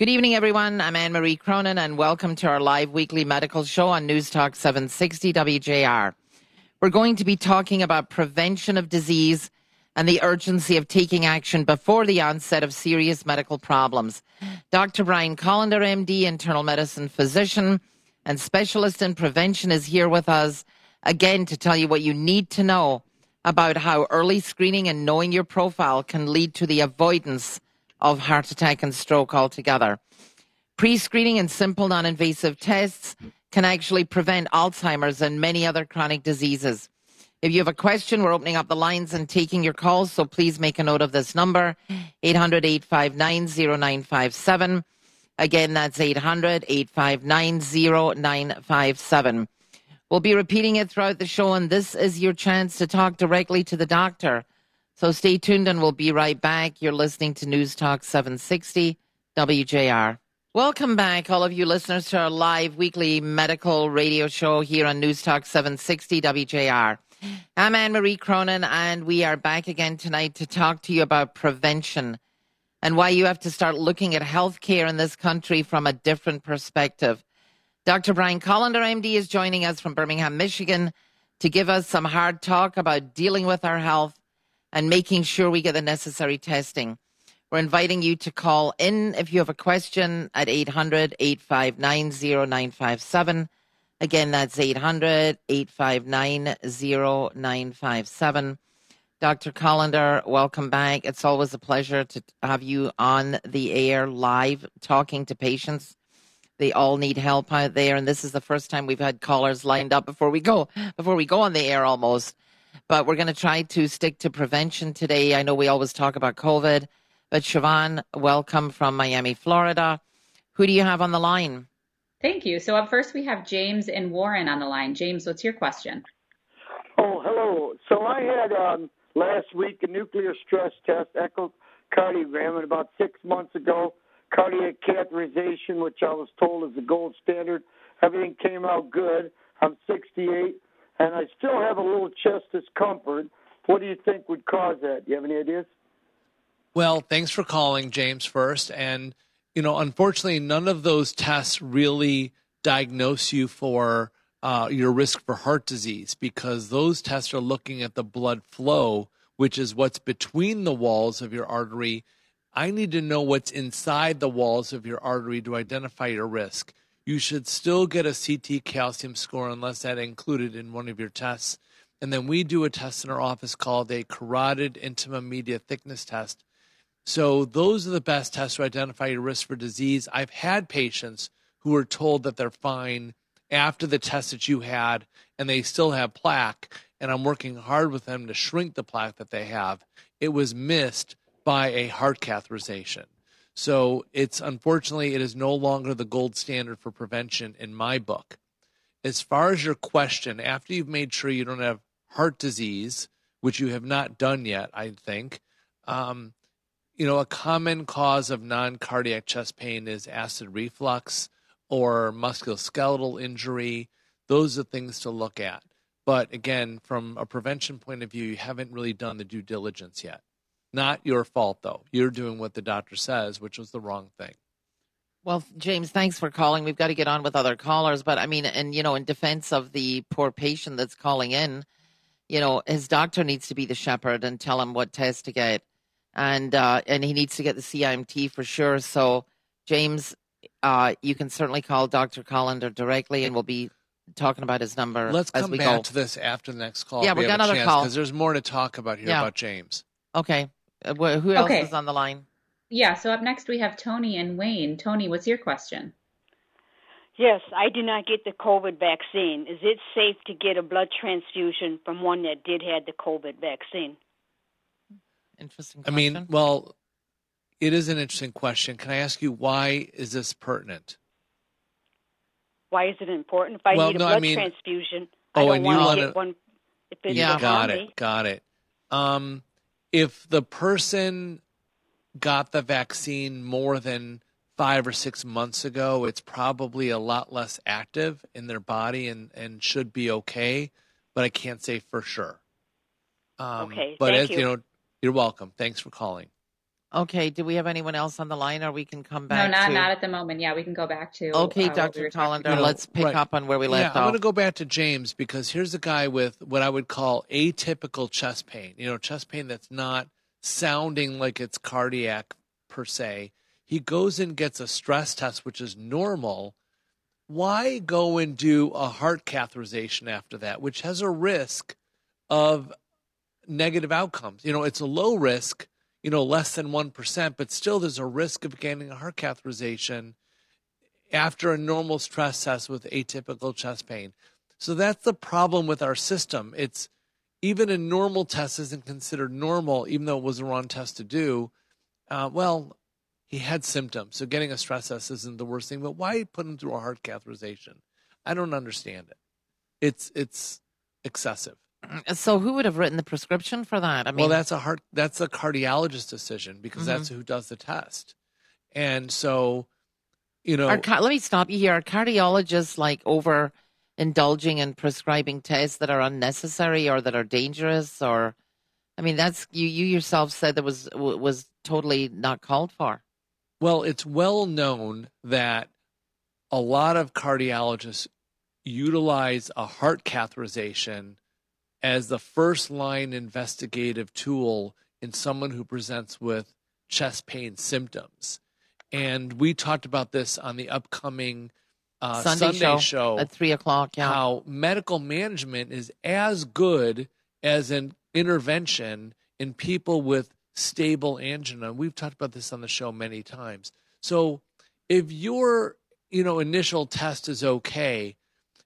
Good evening, everyone. I'm Anne Marie Cronin, and welcome to our live weekly medical show on News Talk 760 WJR. We're going to be talking about prevention of disease and the urgency of taking action before the onset of serious medical problems. Dr. Brian Kolender, MD, internal medicine physician and specialist in prevention, is here with us again to tell you what you need to know about how early screening and knowing your profile can lead to the avoidance of heart attack and stroke altogether. Pre screening and simple non invasive tests can actually prevent Alzheimer's and many other chronic diseases. If you have a question, we're opening up the lines and taking your calls, so please make a note of this number 800 859 0957. Again, that's 800 859 0957. We'll be repeating it throughout the show, and this is your chance to talk directly to the doctor so stay tuned and we'll be right back. You're listening to News Talk 760 WJR. Welcome back, all of you listeners, to our live weekly medical radio show here on News Talk 760 WJR. I'm Anne Marie Cronin, and we are back again tonight to talk to you about prevention and why you have to start looking at healthcare in this country from a different perspective. Dr. Brian Kolender, MD, is joining us from Birmingham, Michigan, to give us some hard talk about dealing with our health and making sure we get the necessary testing. We're inviting you to call in if you have a question at 800 859 0957. Again, that's 800 859 0957. Dr. Kolender, welcome back. It's always a pleasure to have you on the air live talking to patients. They all need help out there, and this is the first time we've had callers lined up before we go before we go on the air almost. But we're going to try to stick to prevention today. I know we always talk about COVID, but Siobhan, welcome from Miami, Florida. Who do you have on the line? Thank you. So up first, we have James and Warren on the line. James, what's your question? Oh, hello. So I had um, last week a nuclear stress test, echocardiogram, and about six months ago, cardiac catheterization, which I was told is the gold standard. Everything came out good. I'm 68 and I still have a little chest discomfort. What do you think would cause that? Do you have any ideas? Well, thanks for calling, James, first. And, you know, unfortunately, none of those tests really diagnose you for uh, your risk for heart disease because those tests are looking at the blood flow, which is what's between the walls of your artery. I need to know what's inside the walls of your artery to identify your risk you should still get a CT calcium score unless that included in one of your tests. And then we do a test in our office called a carotid intima media thickness test. So those are the best tests to identify your risk for disease. I've had patients who were told that they're fine after the test that you had and they still have plaque and I'm working hard with them to shrink the plaque that they have. It was missed by a heart catheterization. So it's unfortunately it is no longer the gold standard for prevention in my book. As far as your question, after you've made sure you don't have heart disease, which you have not done yet, I think, um, you know, a common cause of non-cardiac chest pain is acid reflux or musculoskeletal injury. Those are things to look at. But again, from a prevention point of view, you haven't really done the due diligence yet. Not your fault, though. You're doing what the doctor says, which was the wrong thing. Well, James, thanks for calling. We've got to get on with other callers, but I mean, and you know, in defense of the poor patient that's calling in, you know, his doctor needs to be the shepherd and tell him what test to get, and uh, and he needs to get the CIMT for sure. So, James, uh, you can certainly call Dr. Kolender directly, and we'll be talking about his number. Let's come we back go. to this after the next call. Yeah, we got another call because there's more to talk about here Yeah. about James. Okay, wh- who else Okay. is on the line? Yeah, so up next we have Tony and Wayne. Tony, what's your question? Yes, I did not get the COVID vaccine. Is it safe to get a blood transfusion from one that did have the COVID vaccine? Interesting. I mean, well, it is an interesting question. Can I ask you why is this pertinent? Why is it important? If I Well, need a no, I blood mean- transfusion, Oh, I don't and you want wanna- get one. If it's Yeah. around Got me. it. Got it. Um, if the person got the vaccine more than five or six months ago, it's probably a lot less active in their body and, and should be okay, but I can't say for sure. Um, Okay, But thank as, you. you know, you're welcome. Thanks for calling. Okay. Do we have anyone else on the line, or we can come back? No, not to... not at the moment. Yeah, we can go back to. Okay, uh, what we Dr. were Kolender, You let's pick right. up on where we Yeah, off. I'm off. going to go back to James because here's a guy with what I would call atypical chest pain. You know, chest pain that's not sounding like it's cardiac per se. He goes and gets a stress test, which is normal. Why go and do a heart catheterization after that, which has a risk of negative outcomes? You know, it's a low risk, you know, less than 1%, but still there's a risk of getting a heart catheterization after a normal stress test with atypical chest pain. So that's the problem with our system. It's even a normal test isn't considered normal, even though it was the wrong test to do. Uh, well, he had symptoms, so getting a stress test isn't the worst thing. But why put him through a heart catheterization? I don't understand it. It's it's excessive. So, who would have written the prescription for that? I mean, well, that's a heart. That's a cardiologist decision because Mhm. that's who does the test. And so, you know, Are let me stop you here. Are cardiologists like over indulging in prescribing tests that are unnecessary or that are dangerous? Or, I mean, that's you. You yourself said that was was totally not called for. Well, it's well known that a lot of cardiologists utilize a heart catheterization as the first line investigative tool in someone who presents with chest pain symptoms. And we talked about this on the upcoming uh, Sunday Sunday, show At three o'clock, yeah. how medical management is as good as an intervention in people with stable angina. We've talked about this on the show many times. So if your you know initial test is okay,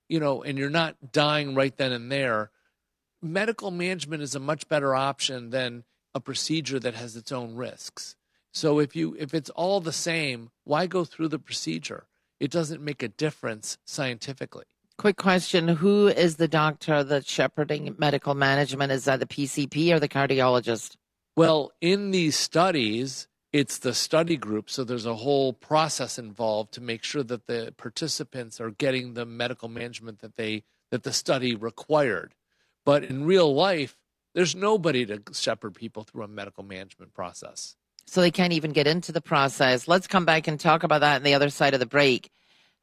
you know, and you're not dying right then and there, medical management is a much better option than a procedure that has its own risks. So if you if it's all the same, why go through the procedure? It doesn't make a difference scientifically. Quick question: Who is the doctor that's shepherding medical management? Is that the PCP or the cardiologist? Well, in these studies, it's the study group. So there's a whole process involved to make sure that the participants are getting the medical management that they that the study required. But in real life, there's nobody to shepherd people through a medical management process. so they can't even get into the process. Let's come back and talk about that on the other side of the break.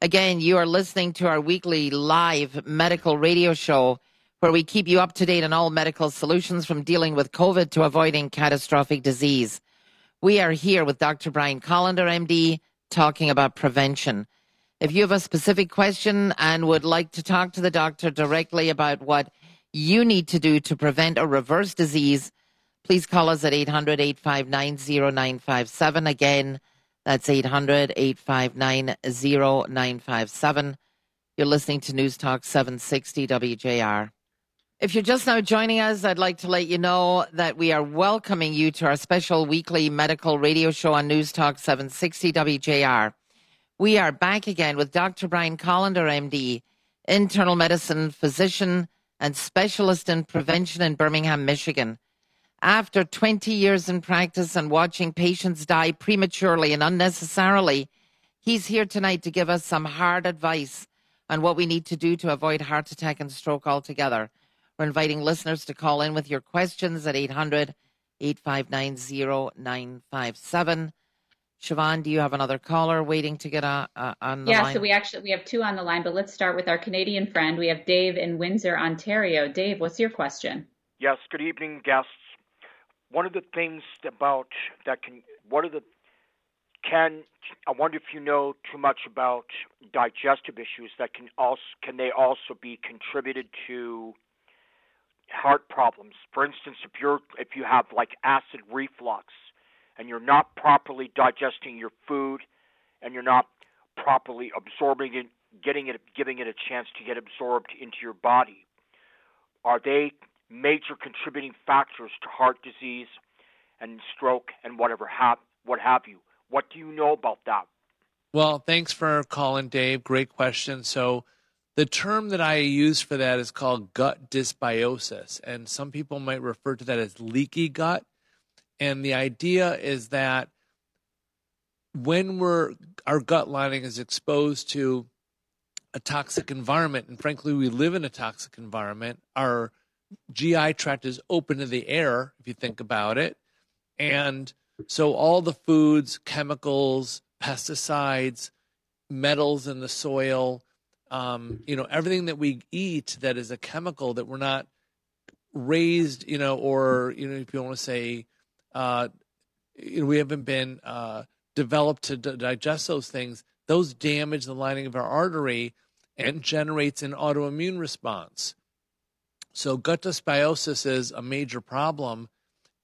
Again, you are listening to our weekly live medical radio show where we keep you up to date on all medical solutions from dealing with COVID to avoiding catastrophic disease. We are here with Dr. Brian Kolender, MD, talking about prevention. If you have a specific question and would like to talk to the doctor directly about what you need to do to prevent or reverse disease, please call us at 800 859 0957. Again, that's 800 859 0957. You're listening to News Talk 760 WJR. If you're just now joining us, I'd like to let you know that we are welcoming you to our special weekly medical radio show on News Talk 760 WJR. We are back again with Dr. Brian Kolender, MD, internal medicine physician and specialist in prevention in Birmingham, Michigan. After 20 years in practice and watching patients die prematurely and unnecessarily, he's here tonight to give us some hard advice on what we need to do to avoid heart attack and stroke altogether. We're inviting listeners to call in with your questions at 800 859 0957. Siobhan, do you have another caller waiting to get uh, uh, on the Yeah, line? so we actually we have two on the line, but let's start with our Canadian friend. We have Dave in Windsor, Ontario. Dave, what's your question? Yes, good evening, guests. One of the things about that can, what are the, can, I wonder if you know too much about digestive issues that can also, can they also be contributed to heart problems? For instance, if you're, if you have like acid reflux and you're not properly digesting your food and you're not properly absorbing it, getting it, giving it a chance to get absorbed into your body, are they major contributing factors to heart disease and stroke and whatever what have you. What do you know about that? Well, thanks for calling, Dave. Great question. So, the term that I use for that is called gut dysbiosis, and some people might refer to that as leaky gut. And the idea is that when we're our gut lining is exposed to a toxic environment, and frankly, we live in a toxic environment, our GI tract is open to the air, if you think about it, and So all the foods, chemicals, pesticides, metals in the soil, um, you know, everything that we eat that is a chemical that we're not raised, you know, or you know, if you want to say, uh, we haven't been uh, developed to d- digest those things. Those damage the lining of our artery and generates an autoimmune response. So gut dysbiosis is a major problem.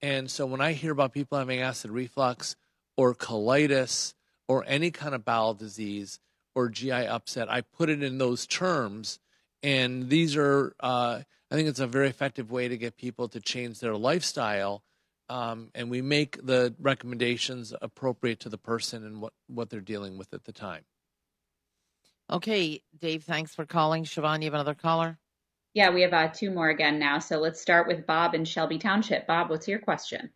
And so when I hear about people having acid reflux or colitis or any kind of bowel disease or GI upset, I put it in those terms. And these are, uh, I think it's a very effective way to get people to change their lifestyle. Um, and we make the recommendations appropriate to the person and what, what they're dealing with at the time. Okay, Dave, thanks for calling. Siobhan, you have another caller? Yeah, we have uh, two more again now. So let's start with Bob in Shelby Township. Bob, what's your question?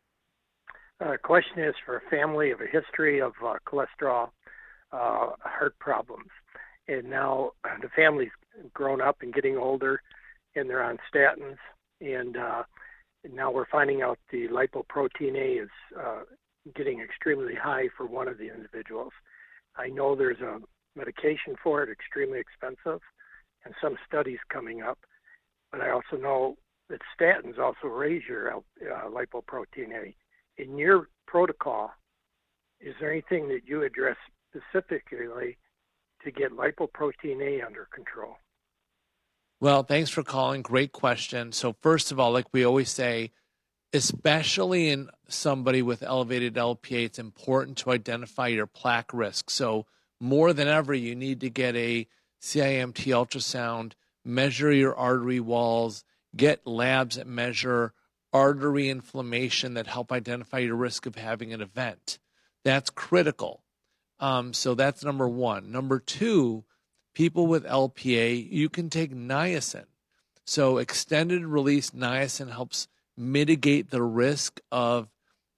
Uh, question is for a family of a history of uh, cholesterol, uh, heart problems, and now the family's grown up and getting older, and they're on statins, and uh, now we're finding out the lipoprotein A is uh, getting extremely high for one of the individuals. I know there's a medication for it, extremely expensive, and some studies coming up. But I also know that statins also raise your uh, lipoprotein A. In your protocol, is there anything that you address specifically to get lipoprotein A under control? Well, thanks for calling. Great question. So, first of all, like we always say, especially in somebody with elevated LPA, it's important to identify your plaque risk. So, more than ever, you need to get a CIMT ultrasound, measure your artery walls, get labs that measure artery inflammation that help identify your risk of having an event. That's critical. Um, so that's number one. Number two, people with LPA, you can take niacin. So extended release niacin helps mitigate the risk of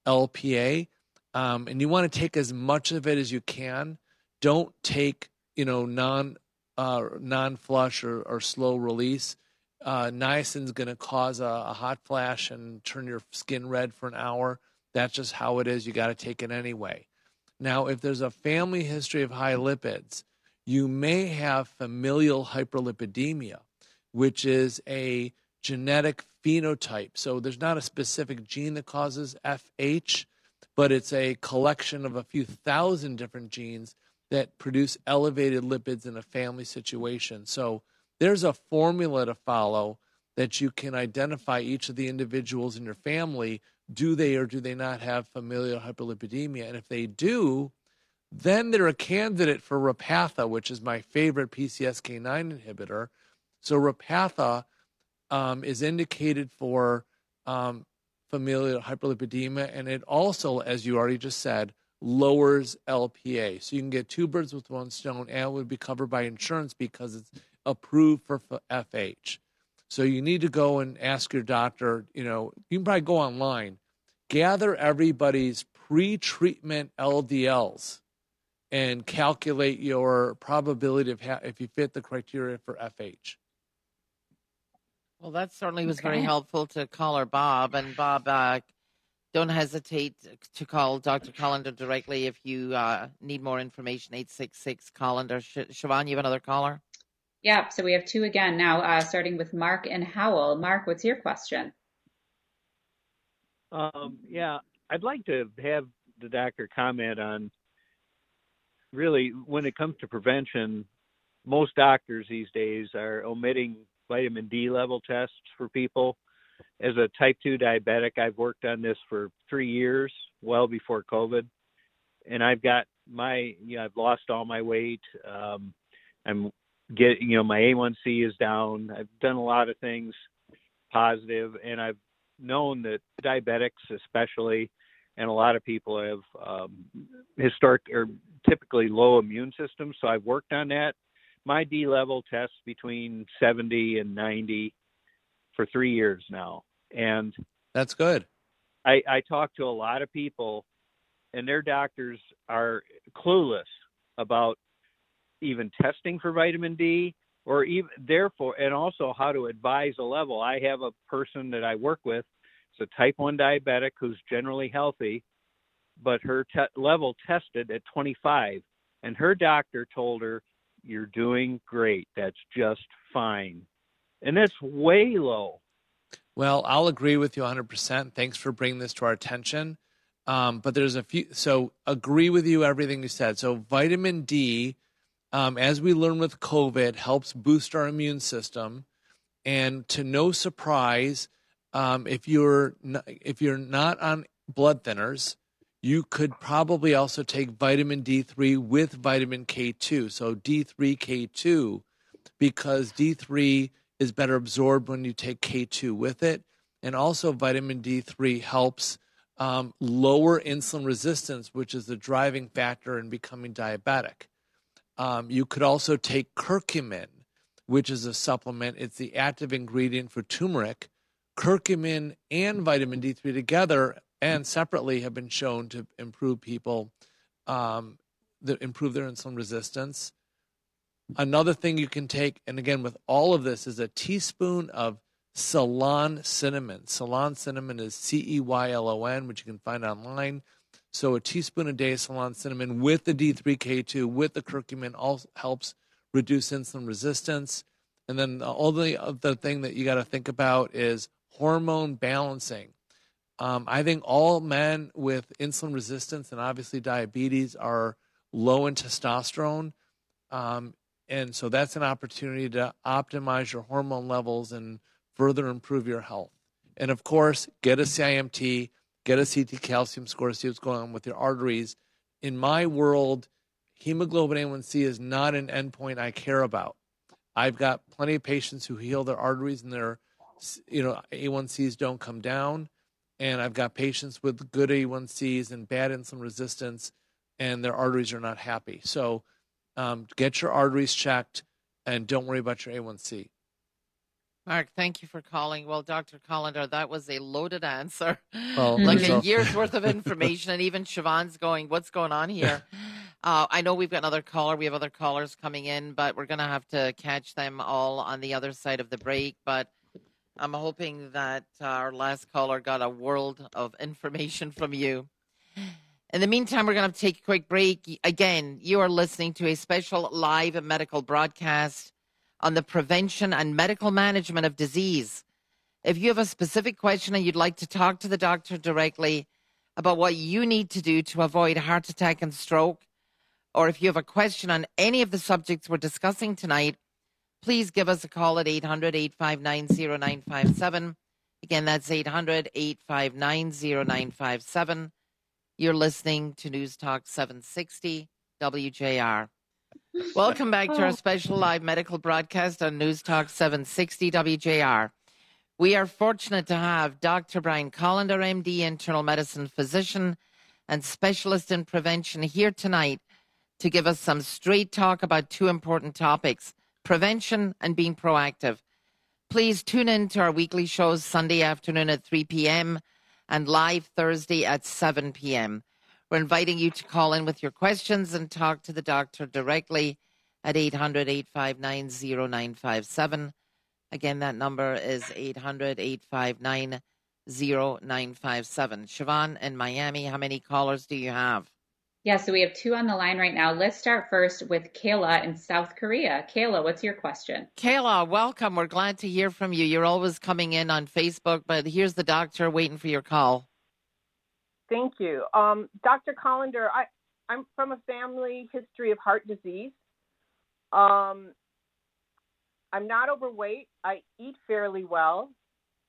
LPA. Um, and you want to take as much of it as you can don't take you know non uh, non flush or, or slow release. Uh, niacin's going to cause a, a hot flash and turn your skin red for an hour. That's just how it is. You got to take it anyway. Now, if there's a family history of high lipids, you may have familial hyperlipidemia, which is a genetic phenotype. So there's not a specific gene that causes FH, but it's a collection of a few thousand different genes that produce elevated lipids in a family situation. So there's a formula to follow that you can identify each of the individuals in your family. Do they or do they not have familial hyperlipidemia? And if they do, then they're a candidate for Repatha, which is my favorite PCSK9 inhibitor. So Repatha um, is indicated for um, familial hyperlipidemia, and it also, as you already just said, lowers LPA. So you can get two birds with one stone and it would be covered by insurance because it's approved for FH. So you need to go and ask your doctor, you know, you can probably go online, gather everybody's pre-treatment LDLs and calculate your probability of ha- if you fit the criteria for FH. Well, that certainly was okay. very helpful to caller Bob. And Bob, uh, don't hesitate to call Dr. Kolender directly if you uh, need more information. 866 Kolender. Sh- Siobhan, you have another caller? Yeah, so we have two again now, uh, starting with Mark and Howell. Mark, what's your question? Um, yeah, I'd like to have the doctor comment on really when it comes to prevention. Most doctors these days are omitting vitamin D level tests for people as a type 2 diabetic, I've worked on this for three years, well before COVID. And I've got my, you know, I've lost all my weight. Um, I'm getting, you know, my A1C is down. I've done a lot of things positive, and I've known that diabetics, especially, and a lot of people have um, historic or typically low immune systems. So I've worked on that. My D level tests between 70 and 90 for three years now, and that's good. I, I talk to a lot of people, and their doctors are clueless about even testing for vitamin D or even therefore and also how to advise a level. I have a person that I work with, it's a type 1 diabetic who's generally healthy but her te- level tested at 25, and her doctor told her, "You're doing great. That's just fine," and that's way low. Well, I'll agree with you 100%. Thanks for bringing this to our attention. Um, but there's a few, so agree with you everything you said. So vitamin D, um, as we learn with COVID, helps boost our immune system. And to no surprise, um, if you're not, if you're not on blood thinners, you could probably also take vitamin D3 with vitamin K2. So D3, K2, because D3 is better absorbed when you take K2 with it. And also, vitamin D3 helps um, lower insulin resistance, which is the driving factor in becoming diabetic. Um, you could also take curcumin, which is a supplement. It's the active ingredient for turmeric. Curcumin and vitamin D3 together and separately have been shown to improve people, um, the, improve their insulin resistance. Another thing you can take, and again with all of this, is a teaspoon of Ceylon cinnamon. Ceylon cinnamon is C E Y L O N, which you can find online. So a teaspoon a day of Ceylon cinnamon with the D3K2 with the curcumin all helps reduce insulin resistance. And then all the other thing that you got to think about is hormone balancing. Um, I think all men with insulin resistance and obviously diabetes are low in testosterone. Um, and so that's an opportunity to optimize your hormone levels and further improve your health. And of course, get a CIMT, get a CT calcium score, see what's going on with your arteries. In my world, hemoglobin A1C is not an endpoint I care about. I've got plenty of patients who heal their arteries and their you know A1Cs don't come down and I've got patients with good A1Cs and bad insulin resistance and their arteries are not happy. So um, get your arteries checked and don't worry about your A1C. Mark, thank you for calling. Well, Dr. Kolender, that was a loaded answer. Well, like so- a year's worth of information. And even Siobhan's going, what's going on here? Uh, I know we've got another caller. We have other callers coming in, but we're going to have to catch them all on the other side of the break. But I'm hoping that uh, our last caller got a world of information from you. In the meantime, we're going to take a quick break. Again, you are listening to a special live medical broadcast on the prevention and medical management of disease. If you have a specific question and you'd like to talk to the doctor directly about what you need to do to avoid heart attack and stroke, or if you have a question on any of the subjects we're discussing tonight, please give us a call at 800 859 0957. Again, that's 800 859 0957. You're listening to News Talk 760 WJR. Welcome back to our oh. special live medical broadcast on News Talk 760 WJR. We are fortunate to have Dr. Brian Kolender, MD, internal medicine physician and specialist in prevention, here tonight to give us some straight talk about two important topics prevention and being proactive. Please tune in to our weekly shows Sunday afternoon at 3 p.m. and live Thursday at 7 p.m. We're inviting you to call in with your questions and talk to the doctor directly at 800 859 0957. Again, that number is 800 859 0957. Siobhan in Miami, how many callers do you have? Yeah, so we have two on the line right now. Let's start first with Kayla in South Korea. Kayla, what's your question? Kayla, welcome. We're glad to hear from you. You're always coming in on Facebook, but here's the doctor waiting for your call. Thank you. Um, Dr. Kolender, I, I'm from a family history of heart disease. Um, I'm not overweight. I eat fairly well.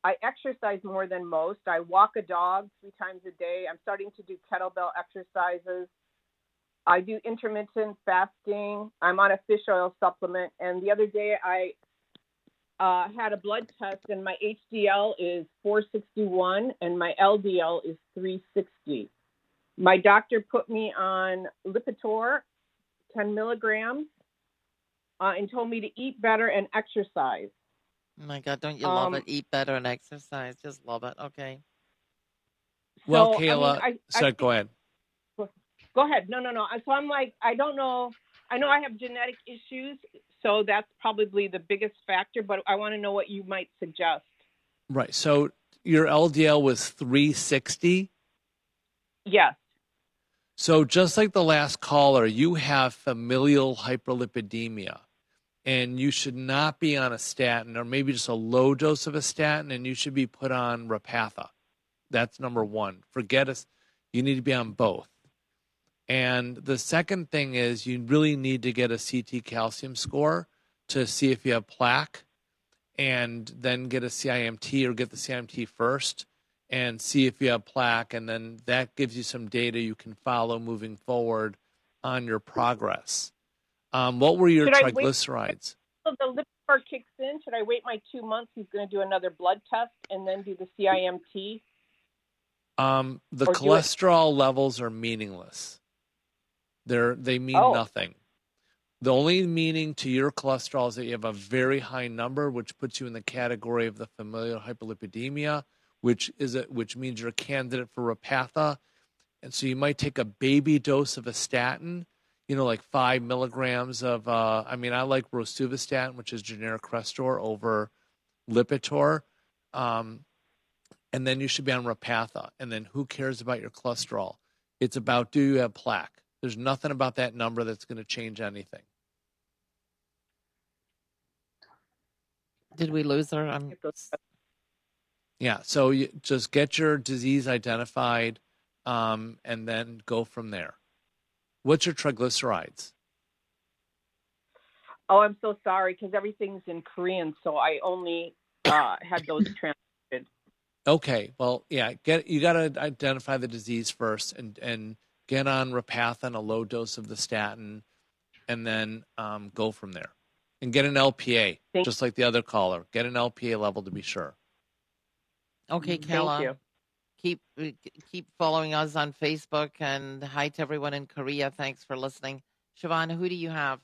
I exercise more than most. I walk a dog three times a day. I'm starting to do kettlebell exercises. I do intermittent fasting. I'm on a fish oil supplement. And the other day I uh, had a blood test, and my HDL is 461 and my LDL is 360. My doctor put me on Lipitor, 10 milligrams, uh, and told me to eat better and exercise. Oh my God, don't you love Um, it? Eat better and exercise. Just love it. Okay. Well, So, I mean, Kayla, I- so I go ahead. Go ahead. No, no, no. So I'm like, I don't know. I know I have genetic issues, so that's probably the biggest factor, but I want to know what you might suggest. Right. So your LDL was 360. Yes. So, just like the last caller, you have familial hyperlipidemia, and you should not be on a statin or maybe just a low dose of a statin, and you should be put on Repatha. That's number one. Forget us. You need to be on both. And the second thing is you really need to get a CT calcium score to see if you have plaque and then get a CIMT or get the CIMT first and see if you have plaque. And then that gives you some data you can follow moving forward on your progress. Um, what were your Should wait- triglycerides? The liver kicks in. Should I wait my two months? He's going to do another blood test and then do the CIMT. Um, the Or cholesterol levels are meaningless. They're they mean Oh. nothing. The only meaning to your cholesterol is that you have a very high number, which puts you in the category of the familial hyperlipidemia, which is a, which means you're a candidate for Repatha, and so you might take a baby dose of a statin, you know, like five milligrams of. Uh, I mean, I like rosuvastatin, which is generic Crestor, over Lipitor. Um, and then you should be on Repatha. And then who cares about your cholesterol? It's about do you have plaque? There's nothing about that number that's going to change anything. Did we lose her? I'm, Yeah. So you just get your disease identified, um, and then go from there. What's your triglycerides? Oh, I'm so sorry because everything's in Korean, so I only uh, had those translated. Okay. Well, yeah. Get you got to identify the disease first, and and get on Repatha and a low dose of the statin, and then um, go from there. And get an LPA, Thank- just like the other caller. Get an LPA level to be sure. okay, Thank Kayla. you. Keep keep following us on Facebook and hi to everyone in Korea. Thanks for listening. Siobhan, who do you have?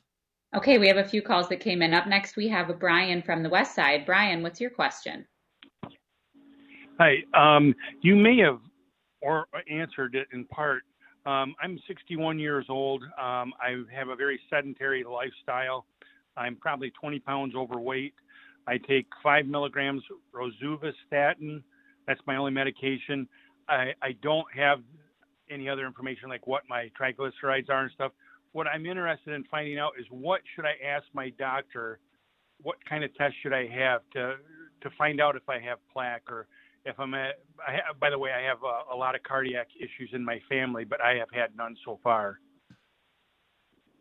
Okay, we have a few calls that came in. Up next, we have Brian from the West Side. Brian, what's your question? Hi. Um, you may have or answered it in part. Um, I'm 61 years old. Um, I have a very sedentary lifestyle. I'm probably 20 pounds overweight. I take five milligrams rosuvastatin. That's my only medication. I, I don't have any other information like what my triglycerides are and stuff. What I'm interested in finding out is what should I ask my doctor? What kind of test should I have to to find out if I have plaque or if I'm at, I by the way, I have a, a lot of cardiac issues in my family, but I have had none so far.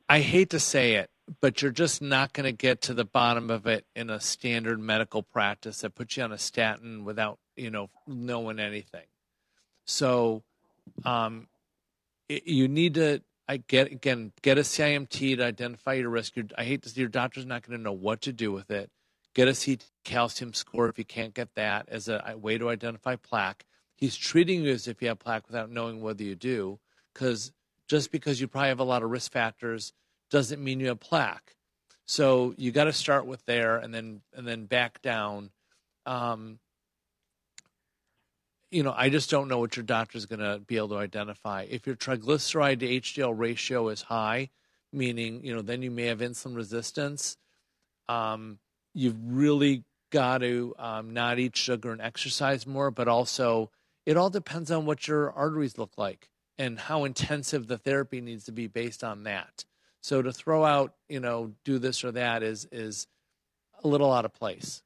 I hate to say it, but you're just not going to get to the bottom of it in a standard medical practice that puts you on a statin without, you know, knowing anything. So, um, it, you need to, I get again, get a CIMT to identify your risk. Your, I hate to your doctor's not going to know what to do with it. Get a CT calcium score if you can't get that as a, way to identify plaque. He's treating you as if you have plaque without knowing whether you do, because just because you probably have a lot of risk factors doesn't mean you have plaque. So you got to start with there and then and then back down. Um, you know, I just don't know what your doctor's going to be able to identify. If your triglyceride to HDL ratio is high, meaning you know, then you may have insulin resistance. Um, you've really got to um, not eat sugar and exercise more, but also it all depends on what your arteries look like and how intensive the therapy needs to be based on that. So to throw out, you know, do this or that is is a little out of place.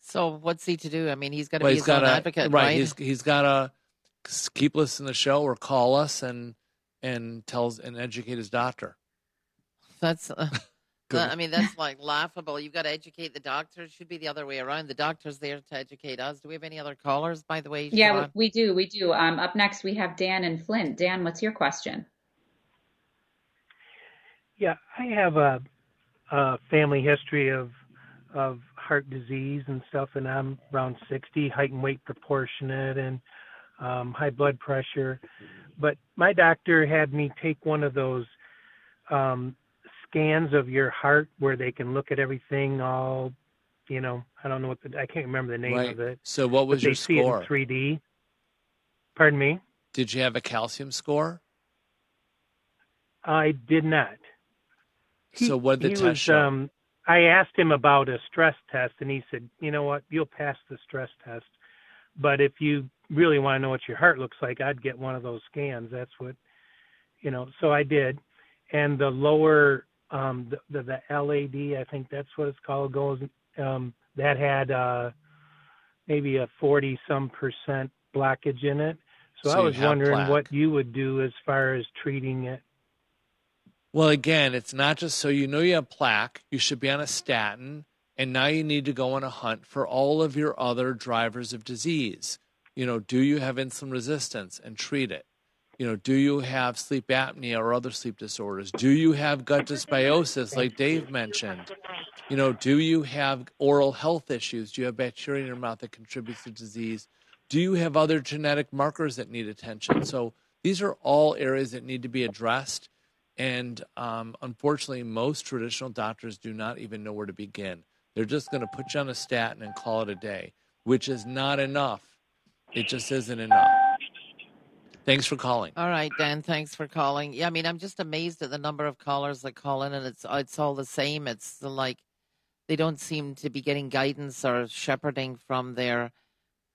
So what's he to do? I mean, he's got to Well, be his gotta- advocate, right? right? He's he's got to keep listening to the show or call us and and tells and educate his doctor. That's. Uh, Good. I mean, that's like laughable. You've got to educate the doctor. It should be the other way around. The doctor's there to educate us. Do we have any other callers, by the way? Yeah, Siobhan? we, we do. We do. Um, up next, we have Dan and Flint. Dan, what's your question? Yeah, I have a, a family history of of heart disease and stuff, and I'm around 60, height and weight proportionate, and um, high blood pressure. But my doctor had me take one of those um, scans of your heart where they can look at everything all, you know, I don't know what the I can't remember the name Right. of it. So what was your see it in 3D. Pardon me. Did you have a calcium score? I did not. He- so what did the test was, show? Um, I asked him about a stress test, and he said, "You know what? You'll pass the stress test." but if you really want to know what your heart looks like, I'd get one of those scans. That's what, you know. So I did, and the lower, um, the, the the LAD, I think that's what it's called, goes. Um, that had uh, maybe a forty some percent blockage in it. So, So I was wondering plaque. what you would do as far as treating it. Well, again, it's not just so you know you have plaque, you should be on a statin, and now you need to go on a hunt for all of your other drivers of disease. You know, do you have insulin resistance and treat it? You know, do you have sleep apnea or other sleep disorders? Do you have gut dysbiosis, like Dave mentioned? You know, do you have oral health issues? Do you have bacteria in your mouth that contributes to disease? Do you have other genetic markers that need attention? So these are all areas that need to be addressed. And um, unfortunately, most traditional doctors do not even know where to begin. They're just going to put you on a statin and call it a day, which is not enough. It just isn't enough. Thanks for calling. All right, Dan. Thanks for calling. Yeah, I mean, I'm just amazed at the number of callers that call in, and it's it's all the same. It's like they don't seem to be getting guidance or shepherding from their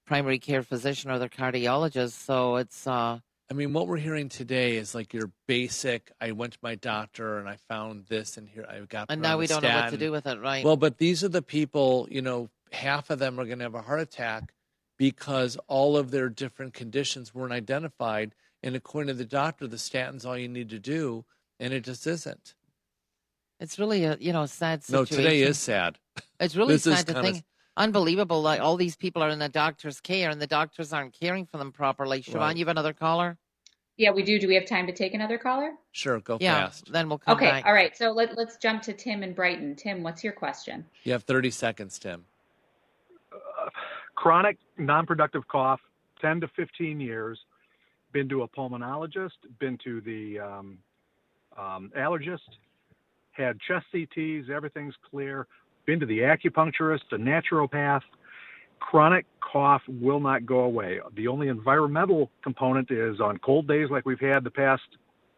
primary care physician or their cardiologist. So it's uh, I mean, what we're hearing today is like your basic. I went to my doctor and I found this, and here I've got. and now we don't know what to do with it, right? Well, but these are the people, you know, half of them are going to have a heart attack because all of their different conditions weren't identified. And according to the doctor, the statin's all you need to do, and it just isn't. it's really a you know sad situation. No, today is sad. It's really This is sad to kinda- think. Unbelievable! Like all these people are in the doctor's care, and the doctors aren't caring for them properly. Siobhan, Right. you have another caller? Yeah, we do. Do we have time to take another caller? Sure, go yeah. fast. Then we'll come back. Okay, back. all right. So let, let's jump to Tim in Brighton. Tim, what's your question? You have 30 seconds, Tim. Chronic non-productive cough 10 to 15 years. Been to a pulmonologist been to the um, um, allergist had chest cts everything's clear. Been to the acupuncturist a naturopath. Chronic cough will not go away. The only environmental component is on cold days like we've had the past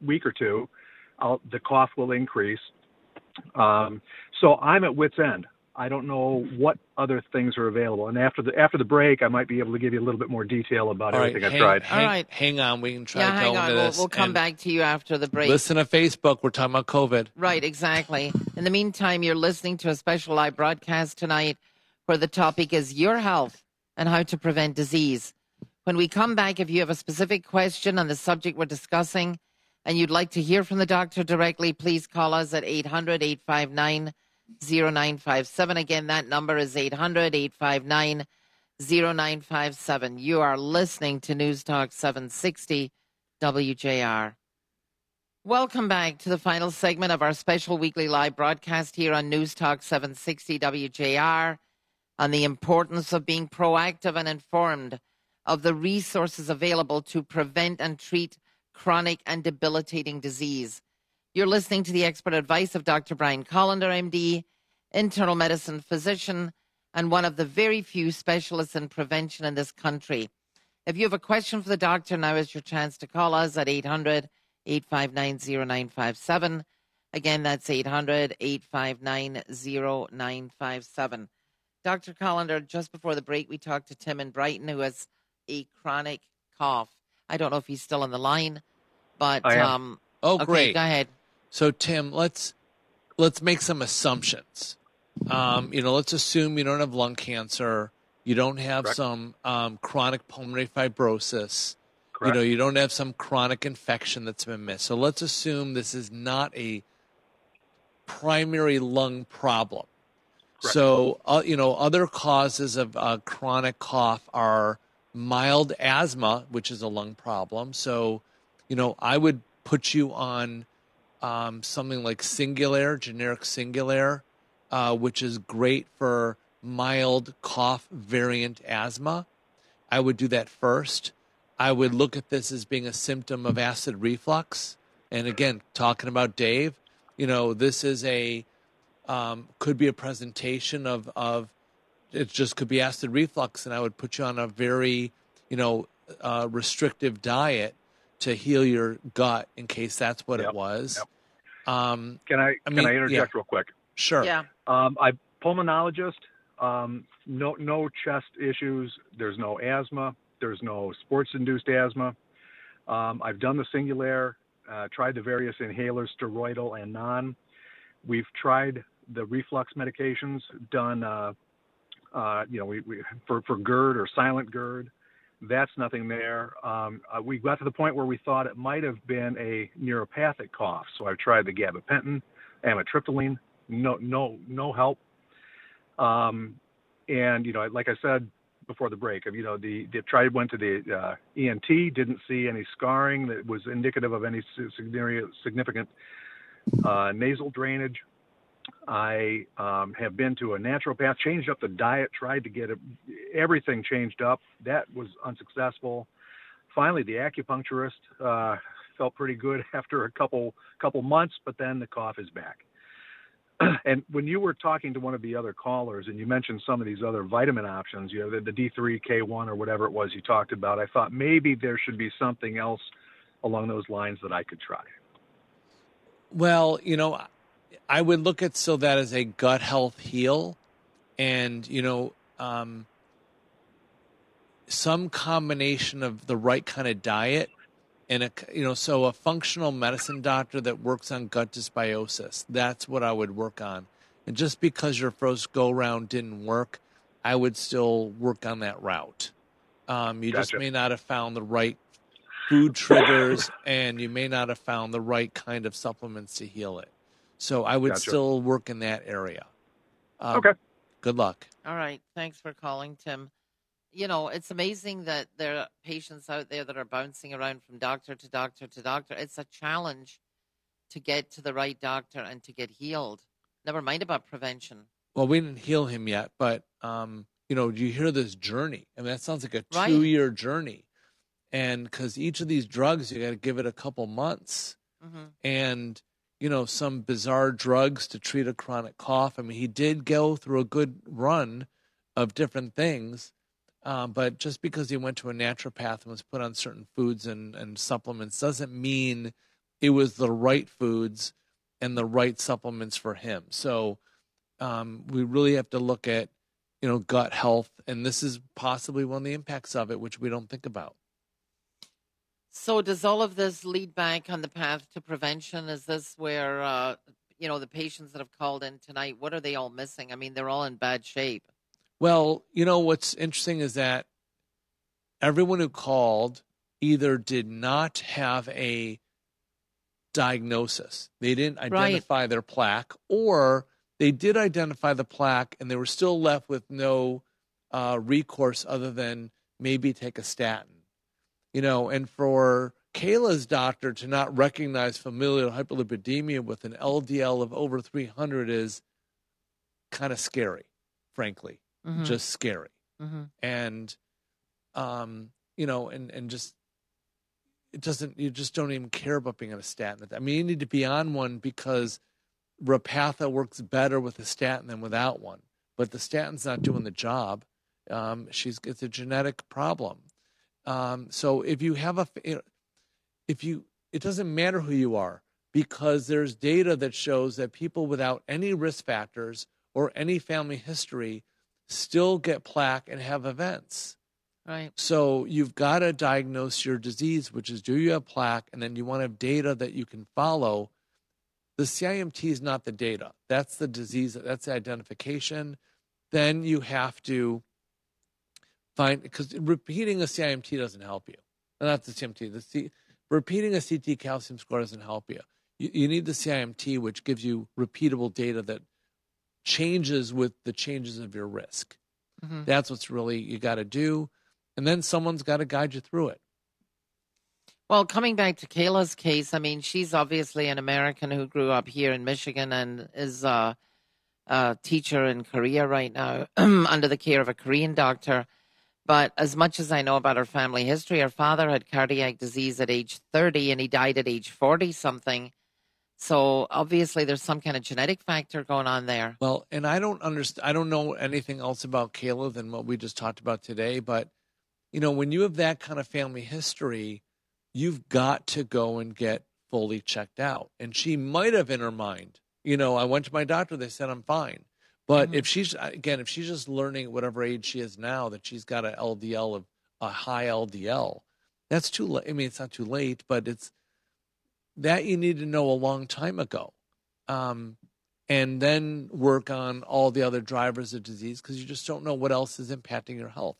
week or two I'll, the cough will increase. Um, so i'm at wit's end I don't know what other things are available. And after the after the break, I might be able to give you a little bit more detail about All right, everything I've hang, tried. Hang, All right. hang on. We can try Yeah, to hang go on. into We'll, this. we'll come back to you after the break. Listen to Facebook. We're talking about COVID. Right, exactly. In the meantime, you're listening to a special live broadcast tonight where the topic is your health and how to prevent disease. When we come back, if you have a specific question on the subject we're discussing and you'd like to hear from the doctor directly, please call us at 800 859 0957. Again, that number is 800 859 0957. You are listening to News Talk 760 WJR. Welcome back to the final segment of our special weekly live broadcast here on News Talk 760 WJR on the importance of being proactive and informed of the resources available to prevent and treat chronic and debilitating disease. You're listening to the expert advice of Dr. Brian Kolender, MD, internal medicine physician, and one of the very few specialists in prevention in this country. If you have a question for the doctor, now is your chance to call us at 800 859 0957. Again, that's 800 859 0957. Dr. Kolender, just before the break, we talked to Tim in Brighton who has a chronic cough. I don't know if he's still on the line, but I am. um, Oh, okay, great. go ahead. So Tim, let's let's make some assumptions. Um, you know, let's assume you don't have lung cancer, you don't have Correct. some um, chronic pulmonary fibrosis, Correct. you know, you don't have some chronic infection that's been missed. So let's assume this is not a primary lung problem. Correct. So, uh, you know, other causes of uh, chronic cough are mild asthma, which is a lung problem. So, you know, I would put you on um, something like Singulair, generic Singulair, uh, which is great for mild cough variant asthma. I would do that first. I would look at this as being a symptom of acid reflux. And again, talking about Dave, you know, this is a um, could be a presentation of of it just could be acid reflux, and I would put you on a very you know uh, restrictive diet to heal your gut in case that's what Yep, it was. yep. Um, Can I I can mean, I yeah. interject real quick? sure. Yeah. Um, I pulmonologist. Um, no, no chest issues. There's no asthma. There's no sports-induced asthma. Um, I've done the Singulair, uh, tried the various inhalers, steroidal and non. We've tried the reflux medications, done, uh, uh, you know, we, we, for, for GERD or silent GERD. That's nothing there. Um, uh, we got to the point where we thought it might have been a neuropathic cough. So I've tried the gabapentin, amitriptyline, no, no, no help. Um, and you know, like I said before the break, you know, the, the tried went to the uh, ENT, didn't see any scarring that was indicative of any significant uh, nasal drainage. I um, have been to a naturopath, changed up the diet, tried to get it, everything changed up. That was unsuccessful. Finally, the acupuncturist uh, felt pretty good after a couple couple months, but then the cough is back. and when you were talking to one of the other callers and you mentioned some of these other vitamin options, you know, the, the D3K1 or whatever it was you talked about, I thought maybe there should be something else along those lines that I could try. Well, you know, I would look at so that as a gut health heal, and you know, um, some combination of the right kind of diet and a you know so a functional medicine doctor that works on gut dysbiosis that's what i would work on. And just because your first go round didn't work i would still work on that route. Um, you gotcha. just may not have found the right food triggers and you may not have found the right kind of supplements to heal it so i would gotcha. still work in that area um, okay good luck all right thanks for calling tim you know, it's amazing that there are patients out there that are bouncing around from doctor to doctor to doctor. It's a challenge to get to the right doctor and to get healed. Never mind about prevention. Well, we didn't heal him yet, but um, you know, you hear this journey. I mean, that sounds like a two-year right. journey, and because each of these drugs, you got to give it a couple months, mm-hmm. and you know, some bizarre drugs to treat a chronic cough. I mean, he did go through a good run of different things um, but just because he went to a naturopath and was put on certain foods and, and supplements doesn't mean it was the right foods and the right supplements for him. So um, we really have to look at, you know, gut health, and this is possibly one of the impacts of it, which we don't think about. So does all of this lead back on the path to prevention? Is this where, uh, you know, the patients that have called in tonight, what are they all missing? I mean, they're all in bad shape. Well, you know what's interesting is that everyone who called either did not have a diagnosis. They didn't identify right. their plaque, or they did identify the plaque and they were still left with no uh, recourse other than maybe take a statin. You know, and for Kayla's doctor to not recognize familial hyperlipidemia with an LDL of over 300 is kind of scary, frankly mm-hmm. just scary. Mm-hmm. And, um, you know, and, and just, it doesn't, you just don't even care about being on a statin. I mean, you need to be on one because Repatha works better with a statin than without one. But the statin's not doing the job. Um, she's it's a genetic problem. Um, so if you have a, if you, it doesn't matter who you are because there's data that shows that people without any risk factors or any family history still get plaque and have events. Right. So you've got to diagnose your disease, which is do you have plaque, and then you want to have data that you can follow. The CIMT is not the data. That's the disease. That's the identification. Then you have to find because repeating a CIMT doesn't help you. Not the CIMT. The C, repeating a CT calcium score doesn't help you. you. You need the CIMT, which gives you repeatable data that changes with the changes of your risk. Mm-hmm. That's what's really you got to do. And then someone's got to guide you through it. Well, coming back to Kayla's case, I mean, she's obviously an American who grew up here in Michigan and is a, a teacher in Korea right now under the care of a Korean doctor. But as much as I know about her family history, her father had cardiac disease at age 30 and he died at age 40 something. So obviously, there's some kind of genetic factor going on there. Well, and I don't understand. I don't know anything else about Kayla than what we just talked about today. But you know, when you have that kind of family history, you've got to go and get fully checked out. And she might have in her mind, you know, I went to my doctor. They said I'm fine. But Mm-hmm. if she's again, if she's just learning at whatever age she is now that she's got a LDL of a high LDL, that's too late. I mean, it's not too late, but it's that you need to know a long time ago, um, and then work on all the other drivers of disease because you just don't know what else is impacting your health.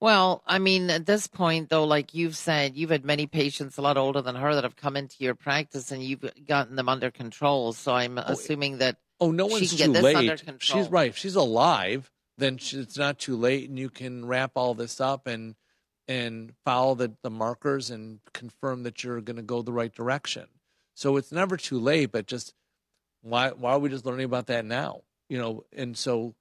Well, I mean, at this point, though, like you've said, you've had many patients a lot older than her that have come into your practice and you've gotten them under control. So I'm assuming that Oh, no one's too get this under late. She's right. If she's alive, then she, it's not too late, and you can wrap all this up and and follow the, the markers and confirm that you're going to go the right direction. So it's never too late, but just why why are we just learning about that now? You know, and so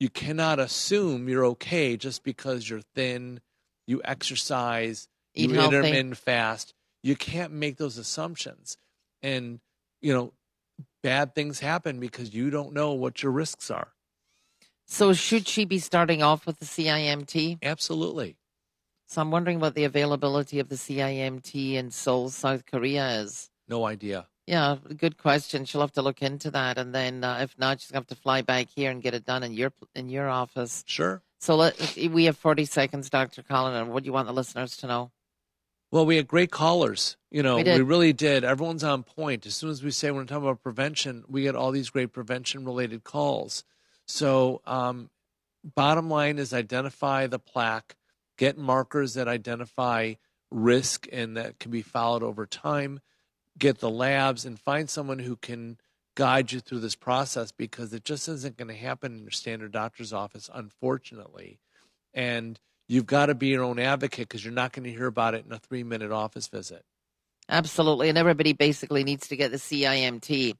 you cannot assume you're okay just because you're thin, you exercise, Eat you healthy. intermittent fast. You can't make those assumptions. And you know, bad things happen because you don't know what your risks are. So should she be starting off with the CIMT? Absolutely. So I'm wondering what the availability of the CIMT in Seoul, South Korea is. No idea. Yeah, good question. She'll have to look into that, and then uh, if not, she's gonna have to fly back here and get it done in your in your office. Sure. So let we have 40 seconds, Dr. Collin, and what do you want the listeners to know? Well, we had great callers. You know, We we, really did. Everyone's on point. As soon as we say we're talking about prevention, we get all these great prevention related calls. So, um, bottom line is identify the plaque, get markers that identify risk and that can be followed over time, get the labs, and find someone who can guide you through this process because it just isn't going to happen in your standard doctor's office, unfortunately. And you've got to be your own advocate because you're not going to hear about it in a three minute office visit. Absolutely. And everybody basically needs to get the CIMT.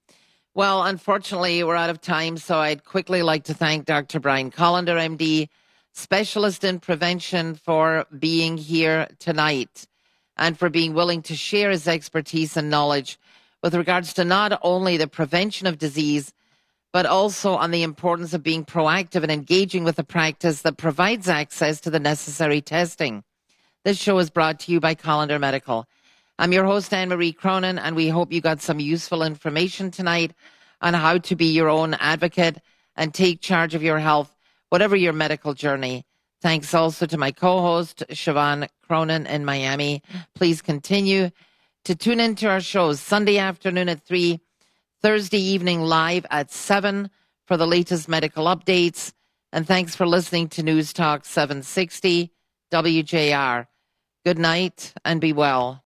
Well, unfortunately, we're out of time. So I'd quickly like to thank Dr. Brian Kolender, MD, specialist in prevention, for being here tonight and for being willing to share his expertise and knowledge with regards to not only the prevention of disease, but also on the importance of being proactive and engaging with a practice that provides access to the necessary testing. This show is brought to you by Kolender Medical. I'm your host, Anne Marie Cronin, and we hope you got some useful information tonight on how to be your own advocate and take charge of your health, whatever your medical journey. Thanks also to my co host, Siobhan Cronin in Miami. Please continue to tune into our shows Sunday afternoon at 3, Thursday evening live at 7 for the latest medical updates. And thanks for listening to News Talk 760 WJR. Good night and be well.